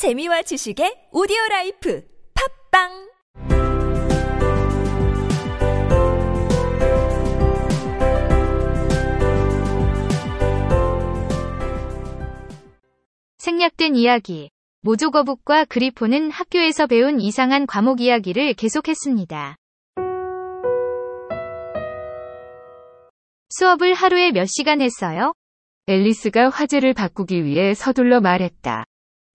재미와 지식의 오디오 라이프 팟빵 생략된 이야기. 모조거북과 그리폰은 학교에서 배운 이상한 과목 이야기를 계속했습니다. 수업을 하루에 몇 시간 했어요? 앨리스가 화제를 바꾸기 위해 서둘러 말했다.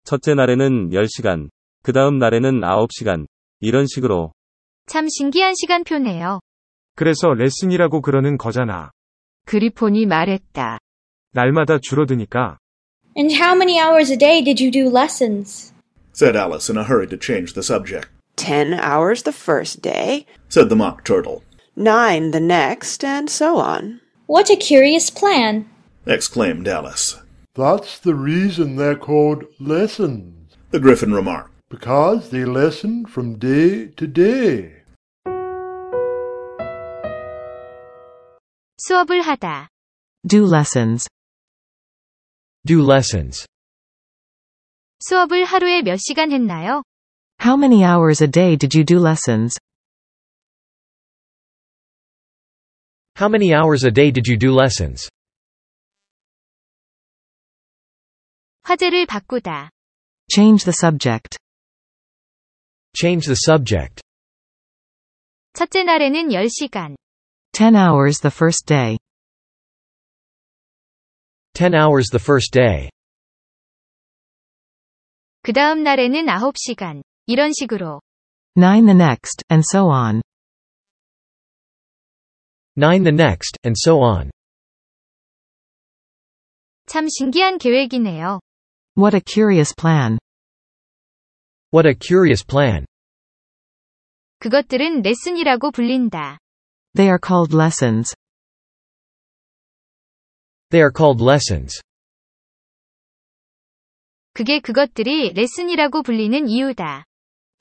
첫째 날에는 10시간, 그 다음 날에는 9시간, 이런 식으로. 참 신기한 시간표네요. 그래서 레슨이라고 그러는 거잖아. 그리폰이 말했다. 날마다 줄어드니까. And how many hours a day did you do lessons? said Alice in a hurry to change the subject. Ten hours the first day, Said the Mock Turtle, nine the next, and so on. What a curious plan. exclaimed Alice. That's the reason they're called lessons, The Gryphon remarked, because they lesson from day to day. 수업을 하다. Do lessons. Do lessons. 수업을 하루에 몇 시간 했나요? How many hours a day did you do lessons? How many hours a day did you do lessons? 화제를 바꾸다. Change the subject. Change the subject. 첫째 날에는 10시간. 10 hours the first day. 10 hours the first day. 그 다음 날에는 9시간. 이런 식으로. 9 the next, and so on. 9 the next, and so on. 참 신기한 계획이네요. What a curious plan. What a curious plan. 그것들은 레슨이라고 불린다. They are called lessons. They are called lessons. 그게 그것들이 레슨이라고 불리는 이유다.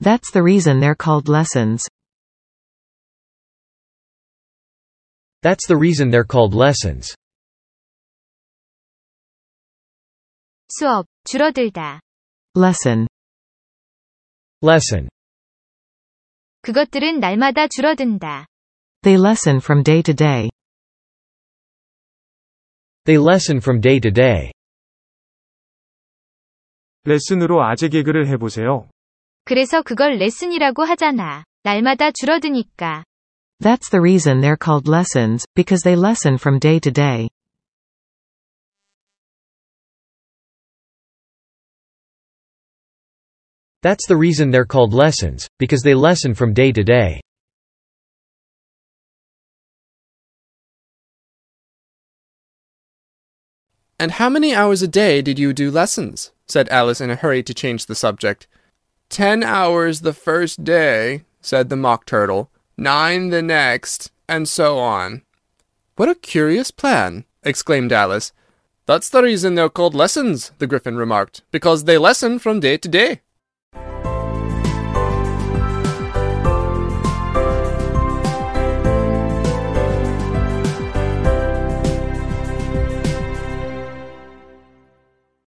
That's the reason they're called lessons. That's the reason they're called lessons. 수업, 줄어들다. Lesson. Lesson. 그것들은 날마다 줄어든다. They lessen from day to day. They lessen from day to day. 레슨으로 아재 개그를 해보세요. 그래서 그걸 레슨이라고 하잖아. 날마다 줄어드니까. That's the reason they're called lessons, because they lessen from day to day. That's the reason they're called lessons, because they lessen from day to day. And how many hours a day did you do lessons? said Alice in a hurry to change the subject. Ten hours the first day, said the Mock Turtle, nine the next, and so on. What a curious plan, exclaimed Alice. That's the reason they're called lessons, the Gryphon remarked, because they lessen from day to day.